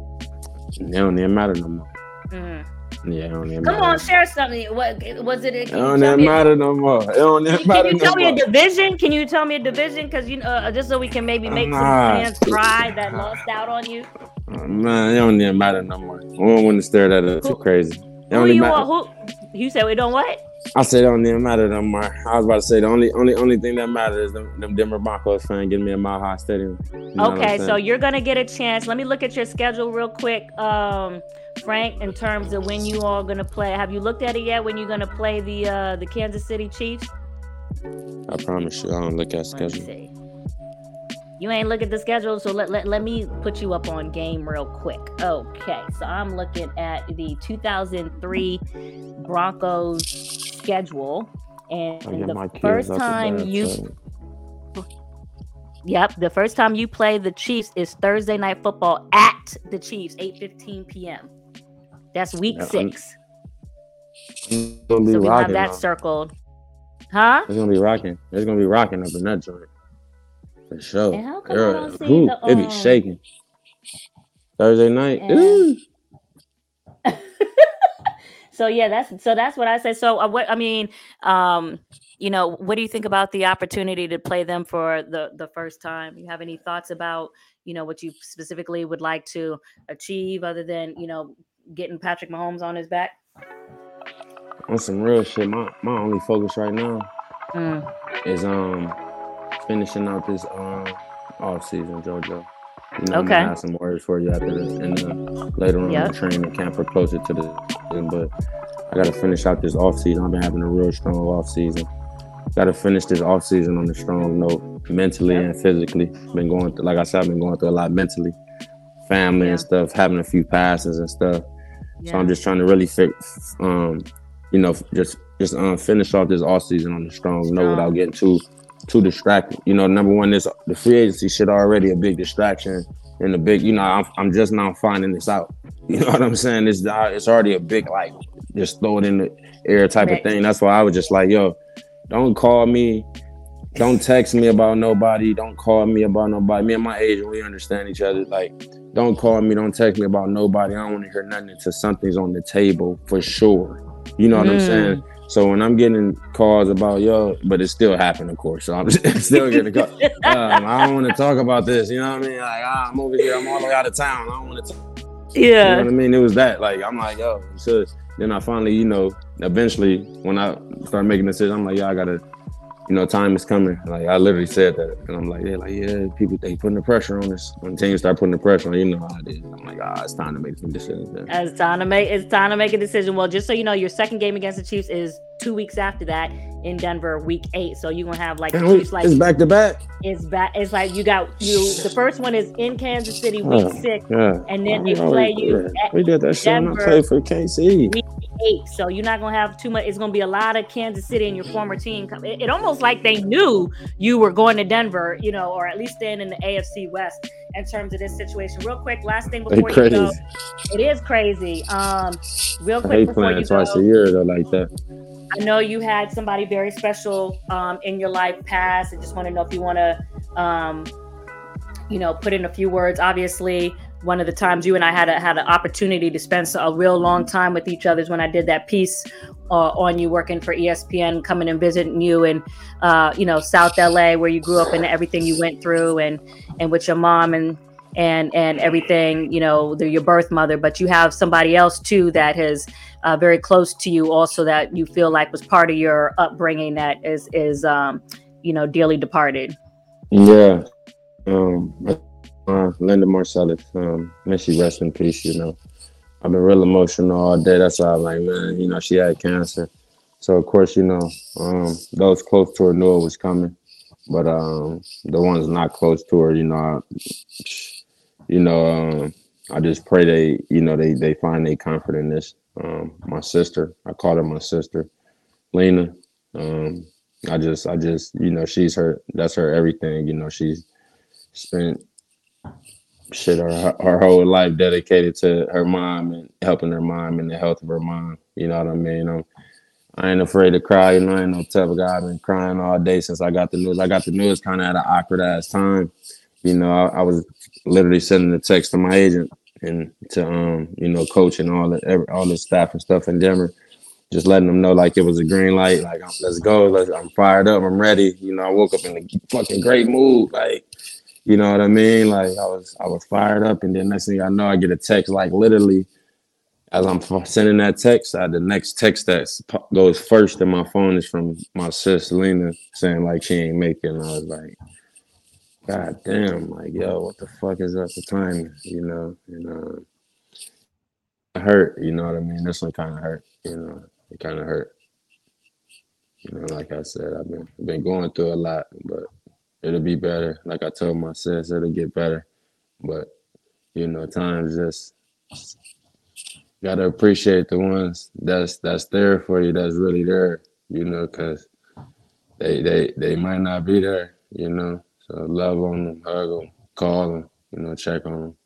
It don't even matter no more. Mhm. Yeah, it don't even Come matter. on, share something. What was it? It don't even matter no more. It don't even Can matter you no tell me more. a division? Can you tell me a division? Because you know, uh, just so we can maybe make Nah. some fans cry that lost out on you. Man, it don't even matter no more. I don't want to stare at it too crazy. It Who you matter. Who you said we don't what? I said it don't even matter no more. I was about to say the only only only thing that matters is them, them Denver Broncos fan getting me a Mile High Stadium. You know Okay, so you're gonna get a chance. Let me look at your schedule real quick, um, Frank. In terms of when you all gonna play, have you looked at it yet? When you're gonna play the uh, the Kansas City Chiefs? I promise you, I don't look at schedule. You ain't look at the schedule, so let, let, let me put you up on game real quick. Okay, so I'm looking at the 2003 Broncos schedule, and oh, the first time you so- Yep, the first time you play the Chiefs is Thursday night football at the Chiefs, 8:15 p.m. That's week Yeah, I'm- six. It's So we have that though. circled. Huh? It's gonna be rocking. It's gonna be rocking up in that joint. For sure. And how come I don't see the, it be um, shaking. Thursday night. and- So yeah, that's so that's what I say. So uh, what I mean, um, you know, what do you think about the opportunity to play them for the the first time? You have any thoughts about you know what you specifically would like to achieve other than you know getting Patrick Mahomes on his back? On some real shit, my, my only focus right now Mm, is um finishing out this um off season, JoJo. You know, I'm Okay. gonna have some words for you after this, and uh, later on in Yep. the training camp or closer to the. But I gotta finish out this off season. I've been having a real strong off season. Gotta finish this off season on a strong note, mentally Yep. and physically. Been going through, like I said, I've been going through a lot mentally, family Yeah. and stuff, having a few passes and stuff. yeah. So I'm just trying to really fix, um, you know, just just um, finish off this off season on a strong note Strong. without getting too too distracted. You know, number one, this the free agency shit already a big distraction and a big, you know, I'm, I'm just now finding this out. You know what I'm saying? It's uh, it's already a big like just throw it in the air type Right. of thing. That's why I was just like, yo, don't call me. Don't text me about nobody. Don't call me about nobody. Me and my agent, we understand each other. Like, don't call me. Don't text me about nobody. I don't want to hear nothing until something's on the table for sure. You know what I'm Mm. saying? So when I'm getting calls about yo, but it still happened, of course. So I'm still getting calls. Um, I don't want to talk about this. You know what I mean? Like ah, I'm over here. I'm all the way out of town. I don't want to. Yeah. You know what I mean? It was that. Like I'm like yo. So then I finally, you know, eventually when I start making decisions, I'm like, yeah, I gotta. You know, time is coming. Like I literally said that, and I'm like, yeah, like yeah, people they putting the pressure on us. When teams start putting the pressure on, you know how it is. I'm like, ah, it's time to make some decisions. man. It's time to make it's time to make a decision. Well, just so you know, your second game against the Chiefs is two weeks after that in Denver, week eight. So you're gonna have like the Chiefs like it's back to back. it's back. It's like you got you. The first one is in Kansas City, week Oh, six, and then they play you at We did that shit I played for KC. week eight. So you're not gonna have too much. It's gonna be a lot of Kansas City and your former team. It, it almost like they knew you were going to Denver, you know, or at least staying in the AFC West in terms of this situation. Real quick, last thing before you go. It is crazy. Um, real I quick hate before playing you twice go. a year though, like that. I know you had somebody very special um, in your life pass. I just want to know if you want to, um, you know, put in a few words. Obviously, one of the times you and I had a, had an opportunity to spend a real long time with each other is when I did that piece uh, on you working for ESPN, coming and visiting you in, uh, you know, South LA where you grew up and everything you went through, and and with your mom and and and everything, you know, the, your birth mother. But you have somebody else too that has uh, very close to you, also that you feel like was part of your upbringing that is is um, you know dearly departed. Yeah. Um uh, Linda Marcellus, um, may she rest in peace, you know. I've been real emotional all day. That's why I'm like, man, you know, she had cancer. So of course, you know, um, those close to her knew it was coming, but um, the ones not close to her, you know, I, you know, um, I just pray they, you know, they they find their comfort in this. Um, my sister, I call her my sister, Lena. Um, I just, I just, you know, she's her, that's her everything. You know, she's spent shit her, her whole life dedicated to her mom and helping her mom and the health of her mom. You know what I mean? I'm, I ain't afraid to cry. You know, I ain't no of guy. I've been crying all day since I got the news. I got the news kind of at an awkward ass time. You know, I, I, was literally sending a text to my agent and to um, you know, coach and all the all the staff and stuff in Denver, just letting them know like it was a green light. Like, let's go. Let's, I'm fired up. I'm ready. You know, I woke up in a fucking great mood. Like, you know what I mean? Like I was I was fired up, and then next thing I know, I get a text like literally as I'm sending that text. I, the next text that goes first in my phone is from my sis Lena saying like she ain't making. I was like, God damn, like yo, what the fuck is up the time? You know, you uh, know, hurt. You know what I mean? This one kind of hurt. You know, it kind of hurt. You know, like I said, I've been been going through a lot, but it'll be better. Like I told my sis, it'll get better. But you know, times just gotta appreciate the ones that's that's there for you, that's really there. You know, because they they they might not be there. You know, so love on them, hug them, call them. You know, check on them.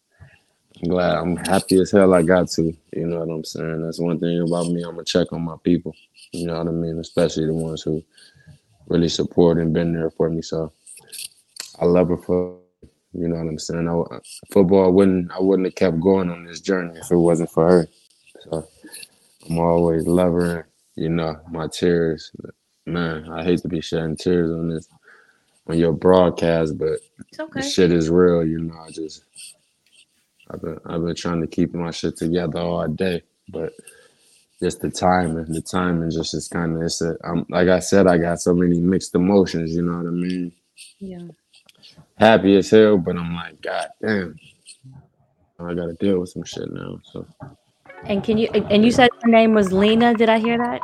I'm glad. I'm happy as hell I got to. You know what I'm saying? That's one thing about me. I'm gonna check on my people. You know what I mean? Especially the ones who really support and been there for me. So I love her for you know what I'm saying. I, football wouldn't I wouldn't have kept going on this journey if it wasn't for her. So I'm always loving. You know my tears, man. I hate to be shedding tears on this on your broadcast, but okay. the shit is real. You know, I just I've been I've been trying to keep my shit together all day, but just the timing, the timing just is kind of it's a, I'm like I said, I got so many mixed emotions. You know what I mean? Yeah happy as hell, but I'm like, God damn, I gotta deal with some shit now. So. And can you and you said her name was Lena? Did I hear that?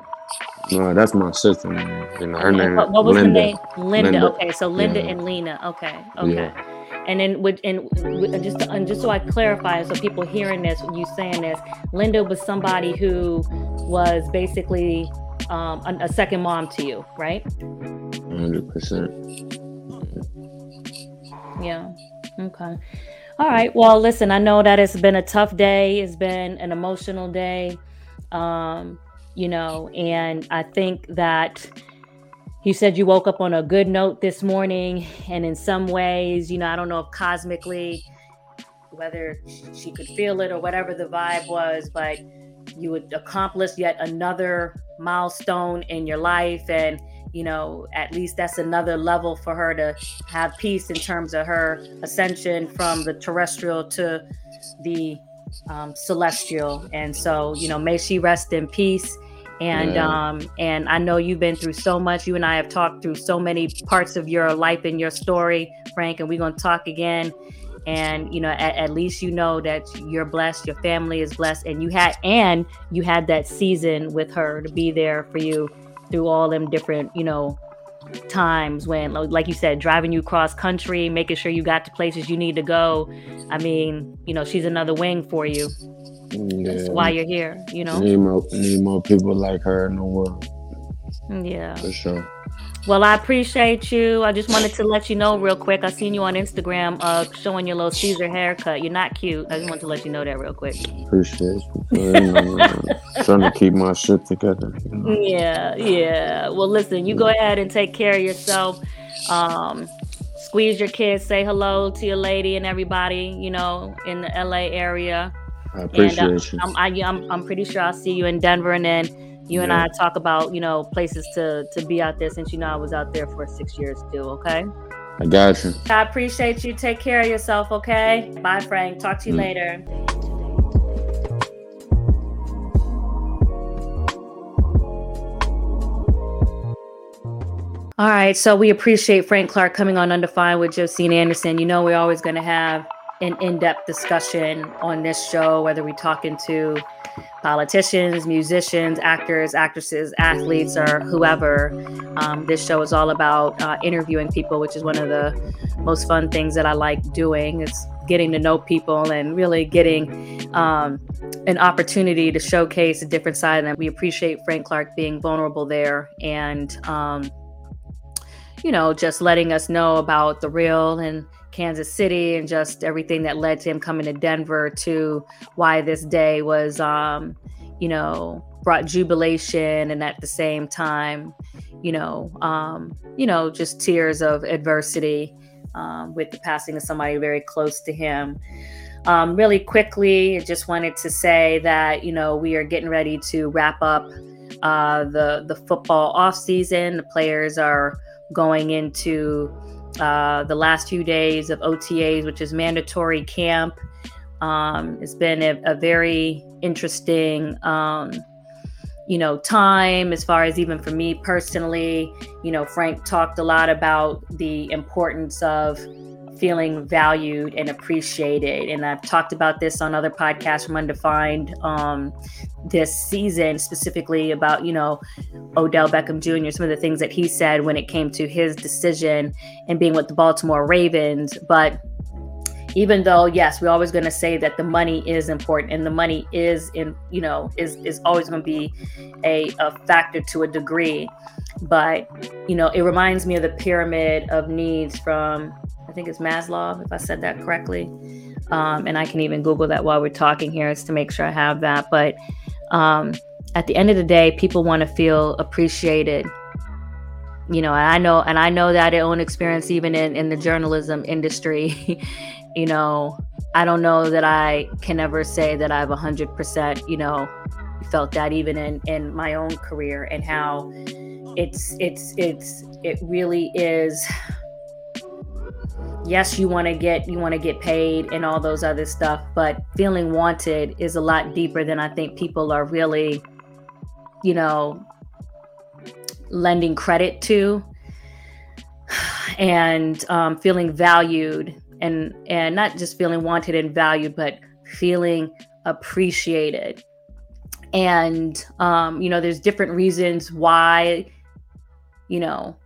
No, that's my sister. You know, her name. What, what was Linda. the name? Linda. Linda. Okay, so Linda yeah. and Lena. Okay, okay. Yeah. And then with and, just to, and just so I clarify, so people hearing this, you saying this, Linda was somebody who was basically um, a, a second mom to you, right? Hundred percent. Yeah. Okay. All right. Well, listen, I know that it's been a tough day. It's been an emotional day. Um, you know, and I think that you said you woke up on a good note this morning. And in some ways, you know, I don't know if cosmically, whether she could feel it or whatever the vibe was, but you would accomplish yet another milestone in your life. And you know, at least that's another level for her to have peace in terms of her ascension from the terrestrial to the um, celestial. And so, you know, may she rest in peace. And yeah. um, and I know you've been through so much. You and I have talked through so many parts of your life and your story, Frank. And we're gonna talk again. And you know, at, at least you know that you're blessed, your family is blessed, and you had and you had that season with her to be there for you through all them different, you know, times when like you said driving you cross country making sure you got to places you need to go. I mean you know she's another wing for you. Yeah. that's why you're here you know? Need more, need more people like her in the world. Yeah. For sure well, I appreciate you. I just wanted to let you know real quick. I seen you on Instagram uh, showing your little Caesar haircut. You're not cute. I just wanted to let you know that real quick. Appreciate you. trying to keep my shit together. You know? Yeah, yeah. Well, listen, you go ahead and take care of yourself. Um, squeeze your kids. Say hello to your lady and everybody. You know, in the LA area. I appreciate and, uh, you. I'm, I, am i I'm pretty sure I'll see you in Denver, and then you and I talk about you know places to to be out there since you know I was out there for six years too. Okay. I got you. I appreciate you. Take care of yourself. Okay. Bye, Frank. Talk to you mm. later. All right, so we appreciate Frank Clark coming on Undefined with Josina Anderson. You know, we're always going to have an in-depth discussion on this show, whether we're talking to politicians, musicians, actors, actresses, athletes, or whoever. Um, this show is all about uh, interviewing people, which is one of the most fun things that I like doing. It's getting to know people and really getting um, an opportunity to showcase a different side of them. We appreciate Frank Clark being vulnerable there and, um, you know, just letting us know about the real and Kansas City and just everything that led to him coming to Denver to why this day was, um, you know, brought jubilation and at the same time, you know, um, you know, just tears of adversity um, with the passing of somebody very close to him. Um, really quickly, I just wanted to say that you know we are getting ready to wrap up uh, the the football off season. The players are going into uh, the last few days of OTAs, which is mandatory camp. Um, it's been a, a very interesting, um, you know, time as far as even for me personally. You know, Frank talked a lot about the importance of feeling valued and appreciated. And I've talked about this on other podcasts from Undefined um, this season, specifically about, you know, Odell Beckham Jr., some of the things that he said when it came to his decision and being with the Baltimore Ravens. But even though yes we're always going to say that the money is important and the money is in you know is is always going to be a, a factor to a degree but you know it reminds me of the pyramid of needs from I think it's Maslow, if I said that correctly. Um, and I can even Google that while we're talking here, is to make sure I have that. But um, at the end of the day, people want to feel appreciated. You know, and I know, and I know that own experience, even in in the journalism industry. you know, I don't know that I can ever say that I've hundred percent, you know, felt that even in in my own career and how it's it's it's it really is yes you want to get you want to get paid and all those other stuff but feeling wanted is a lot deeper than i think people are really you know lending credit to. And um, feeling valued and and not just feeling wanted and valued but feeling appreciated. And um, you know there's different reasons why you know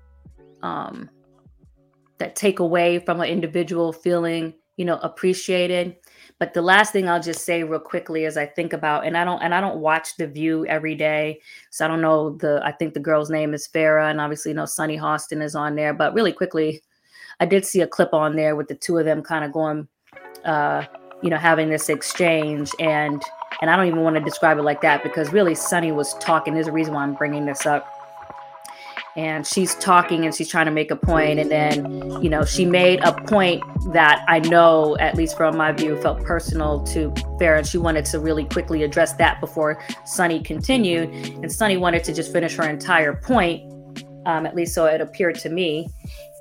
um, that take away from an individual feeling, you know, appreciated. But the last thing I'll just say real quickly as I think about, and I don't and I don't watch The View every day, so I don't know the. I think the girl's name is farah and obviously, you know, Sunny Hostin is on there. But really quickly, I did see a clip on there with the two of them kind of going, uh, you know, having this exchange, and and I don't even want to describe it like that because really, Sunny was talking. There's a reason why I'm bringing this up and she's talking and she's trying to make a point. And then you know she made a point that i know at least from my view felt personal to Farah and she wanted to really quickly address that before sunny continued. And sunny wanted to just finish her entire point um, at least so it appeared to me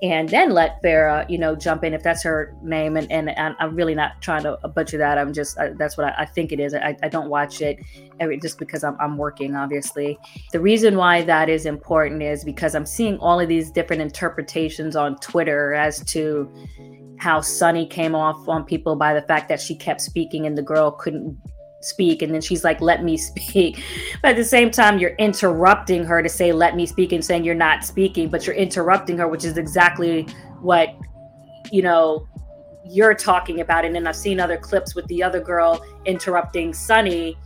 and then let Farah, you know, jump in if that's her name. And, and, and I'm really not trying to butcher that. I'm just, I, that's what I, I, think it is. I, I don't watch it every, just because I'm, I'm working, obviously. The reason why that is important is because I'm seeing all of these different interpretations on Twitter as to how Sunny came off on people by the fact that she kept speaking and the girl couldn't speak and then she's like let me speak. But at the same time you're interrupting her to say let me speak and saying you're not speaking but you're interrupting her which is exactly what you know you're talking about. And then i've seen other clips with the other girl interrupting sunny.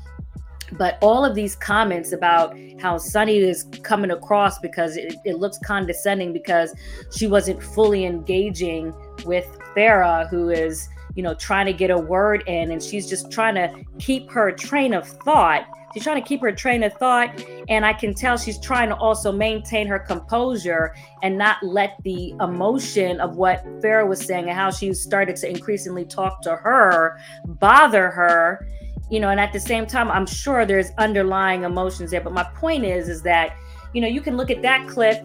But all of these comments about how Sunny is coming across because it, it, looks condescending because she wasn't fully engaging with Farah, who is you know, trying to get a word in and she's just trying to keep her train of thought. She's trying to keep her train of thought. And I can tell she's trying to also maintain her composure and not let the emotion of what Farah was saying and how she started to increasingly talk to her bother her. You know, and at the same time, I'm sure there's underlying emotions there. But my point is, is that, you know, you can look at that clip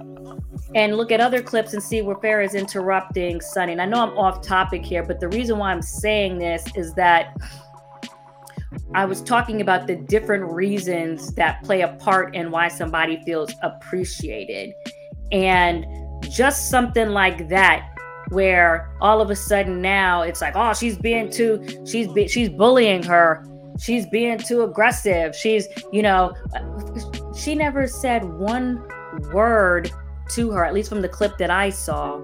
and look at other clips and see where Farah is interrupting Sunny. And I know I'm off topic here, but the reason why I'm saying this is that I was talking about the different reasons that play a part in why somebody feels appreciated. And just something like that where all of a sudden now it's like, oh, she's being too, she's be, she's bullying her, she's being too aggressive, she's, you know, she never said one word to her, at least from the clip that I saw.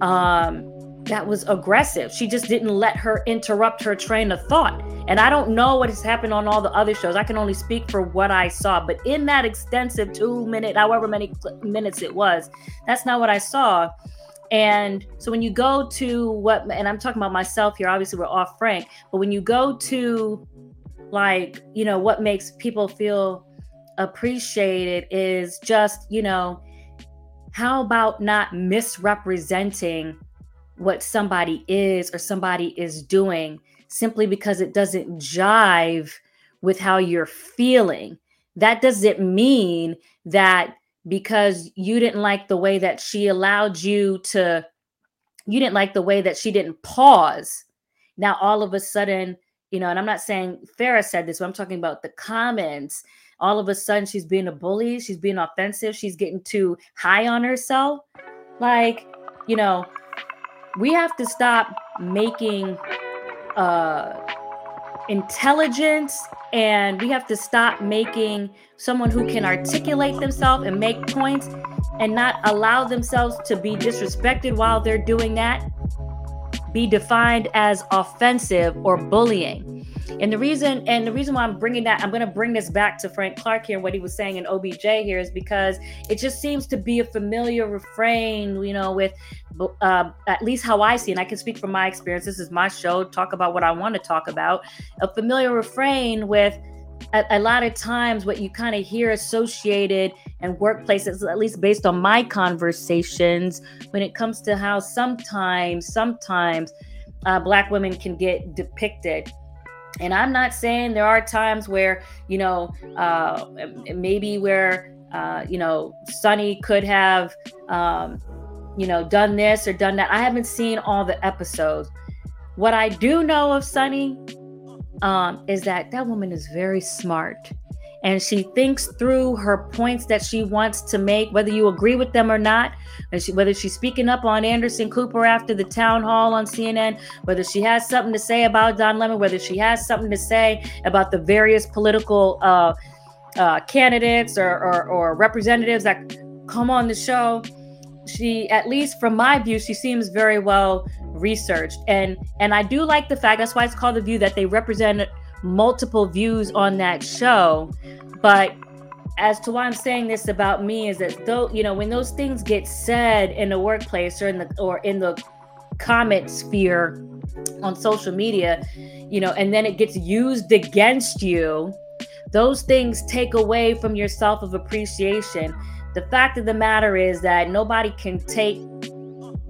Um, that was aggressive. She just didn't let her interrupt her train of thought. And I don't know what has happened on all the other shows. I can only speak for what I saw. But in that extensive two minute, however many minutes it was, that's not what I saw. And so when you go to what, and I'm talking about myself here, obviously we're off Frank, but when you go to like, you know, what makes people feel appreciated is just, you know, how about not misrepresenting what somebody is or somebody is doing simply because it doesn't jive with how you're feeling? That doesn't mean that because you didn't like the way that she allowed you to you didn't like the way that she didn't pause now all of a sudden you know and i'm not saying farah said this but i'm talking about the comments all of a sudden she's being a bully she's being offensive she's getting too high on herself like you know we have to stop making uh intelligence and we have to stop making someone who can articulate themselves and make points and not allow themselves to be disrespected while they're doing that be defined as offensive or bullying. And the reason and the reason why I'm bringing that I'm going to bring this back to Frank Clark here what he was saying in OBJ here is because it just seems to be a familiar refrain, you know, with uh, at least how I see, and I can speak from my experience. This is my show. Talk about what I want to talk about. A familiar refrain with a, a lot of times what you kind of hear associated in workplaces, at least based on my conversations, when it comes to how sometimes, sometimes uh, Black women can get depicted. And I'm not saying there are times where, you know, uh, maybe where, uh, you know, Sunny could have, um, you know, done this or done that. I haven't seen all the episodes. What I do know of Sunny um, is that that woman is very smart and she thinks through her points that she wants to make, whether you agree with them or not. She, whether she's speaking up on Anderson Cooper after the town hall on CNN, whether she has something to say about Don Lemon, whether she has something to say about the various political uh, uh, candidates or, or, or representatives that come on the show. She, at least from my view, she seems very well researched and and i do like the fact that's why it's called the view that they represent multiple views on that show but as to why i'm saying this about me is that though you know when those things get said in the workplace or in the or in the comment sphere on social media you know and then it gets used against you those things take away from your self of appreciation the fact of the matter is that nobody can take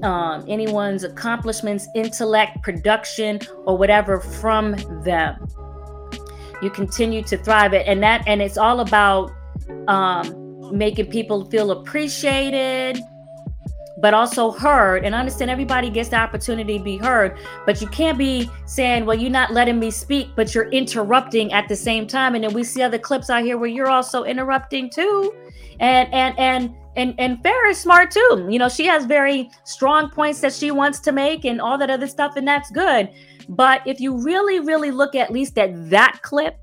um, anyone's accomplishments, intellect, production, or whatever from them. You continue to thrive it, and that, and it's all about um, making people feel appreciated, but also heard. And understand everybody gets the opportunity to be heard, but you can't be saying, "Well, you're not letting me speak," but you're interrupting at the same time. And then we see other clips out here where you're also interrupting too, and and and and and Farah is smart too. You know, she has very strong points that she wants to make and all that other stuff, and that's good. But if you really, really look at least at that clip,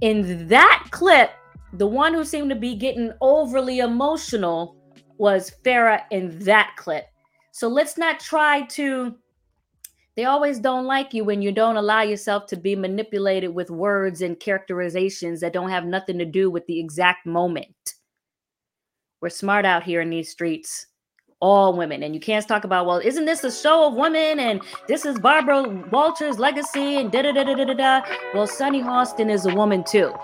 in that clip, the one who seemed to be getting overly emotional was Farah in that clip. So let's not try to. They always don't like you when you don't allow yourself to be manipulated with words and characterizations that don't have nothing to do with the exact moment. We're smart out here in these streets. All women. And you can't talk about, well, isn't this a show of women? And this is Barbara Walters' legacy and da da da da da da. Well, Sunny Hostin is a woman too.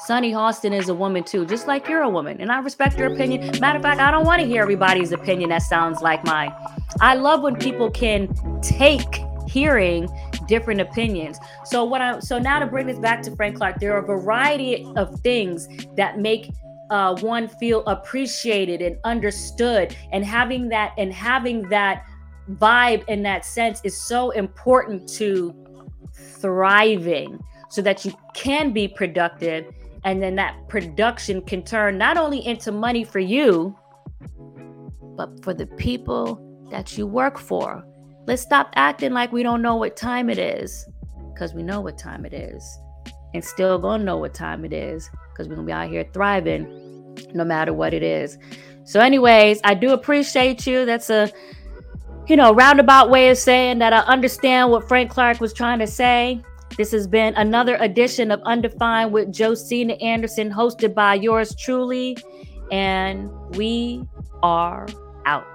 Sunny Hostin is a woman too, just like you're a woman. And I respect your opinion. Matter of fact, I don't want to hear everybody's opinion that sounds like mine. I love when people can take hearing different opinions. So what I so now to bring this back to Frank Clark, there are a variety of things that make uh, one feel appreciated and understood. And having that and having that vibe in that sense is so important to thriving so that you can be productive. And then that production can turn not only into money for you but for the people that you work for. Let's stop acting like we don't know what time it is because we know what time it is and still gonna know what time it is because we're gonna be out here thriving no matter what it is. So, anyways, I do appreciate you. That's a you know roundabout way of saying that I understand what Frank Clark was trying to say. This has been another edition of Undefined with Josina Anderson, hosted by yours truly, and we are out.